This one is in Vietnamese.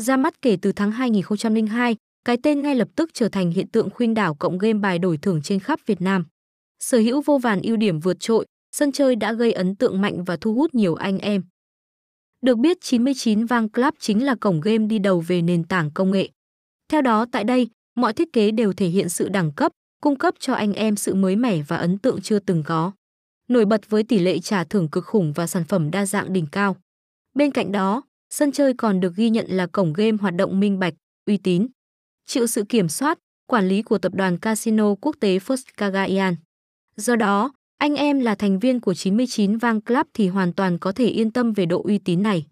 Ra mắt kể từ tháng 2002, cái tên ngay lập tức trở thành hiện tượng khuynh đảo cộng game bài đổi thưởng trên khắp Việt Nam. Sở hữu vô vàn ưu điểm vượt trội, sân chơi đã gây ấn tượng mạnh và thu hút nhiều anh em. Được biết 99 Vang Club chính là cổng game đi đầu về nền tảng công nghệ. Theo đó tại đây, mọi thiết kế đều thể hiện sự đẳng cấp, cung cấp cho anh em sự mới mẻ và ấn tượng chưa từng có. Nổi bật với tỷ lệ trả thưởng cực khủng và sản phẩm đa dạng đỉnh cao. Bên cạnh đó, sân chơi còn được ghi nhận là cổng game hoạt động minh bạch, uy tín, chịu sự kiểm soát, quản lý của tập đoàn casino quốc tế First Cagayan. Do đó, anh em là thành viên của 99 Vang Club thì hoàn toàn có thể yên tâm về độ uy tín này.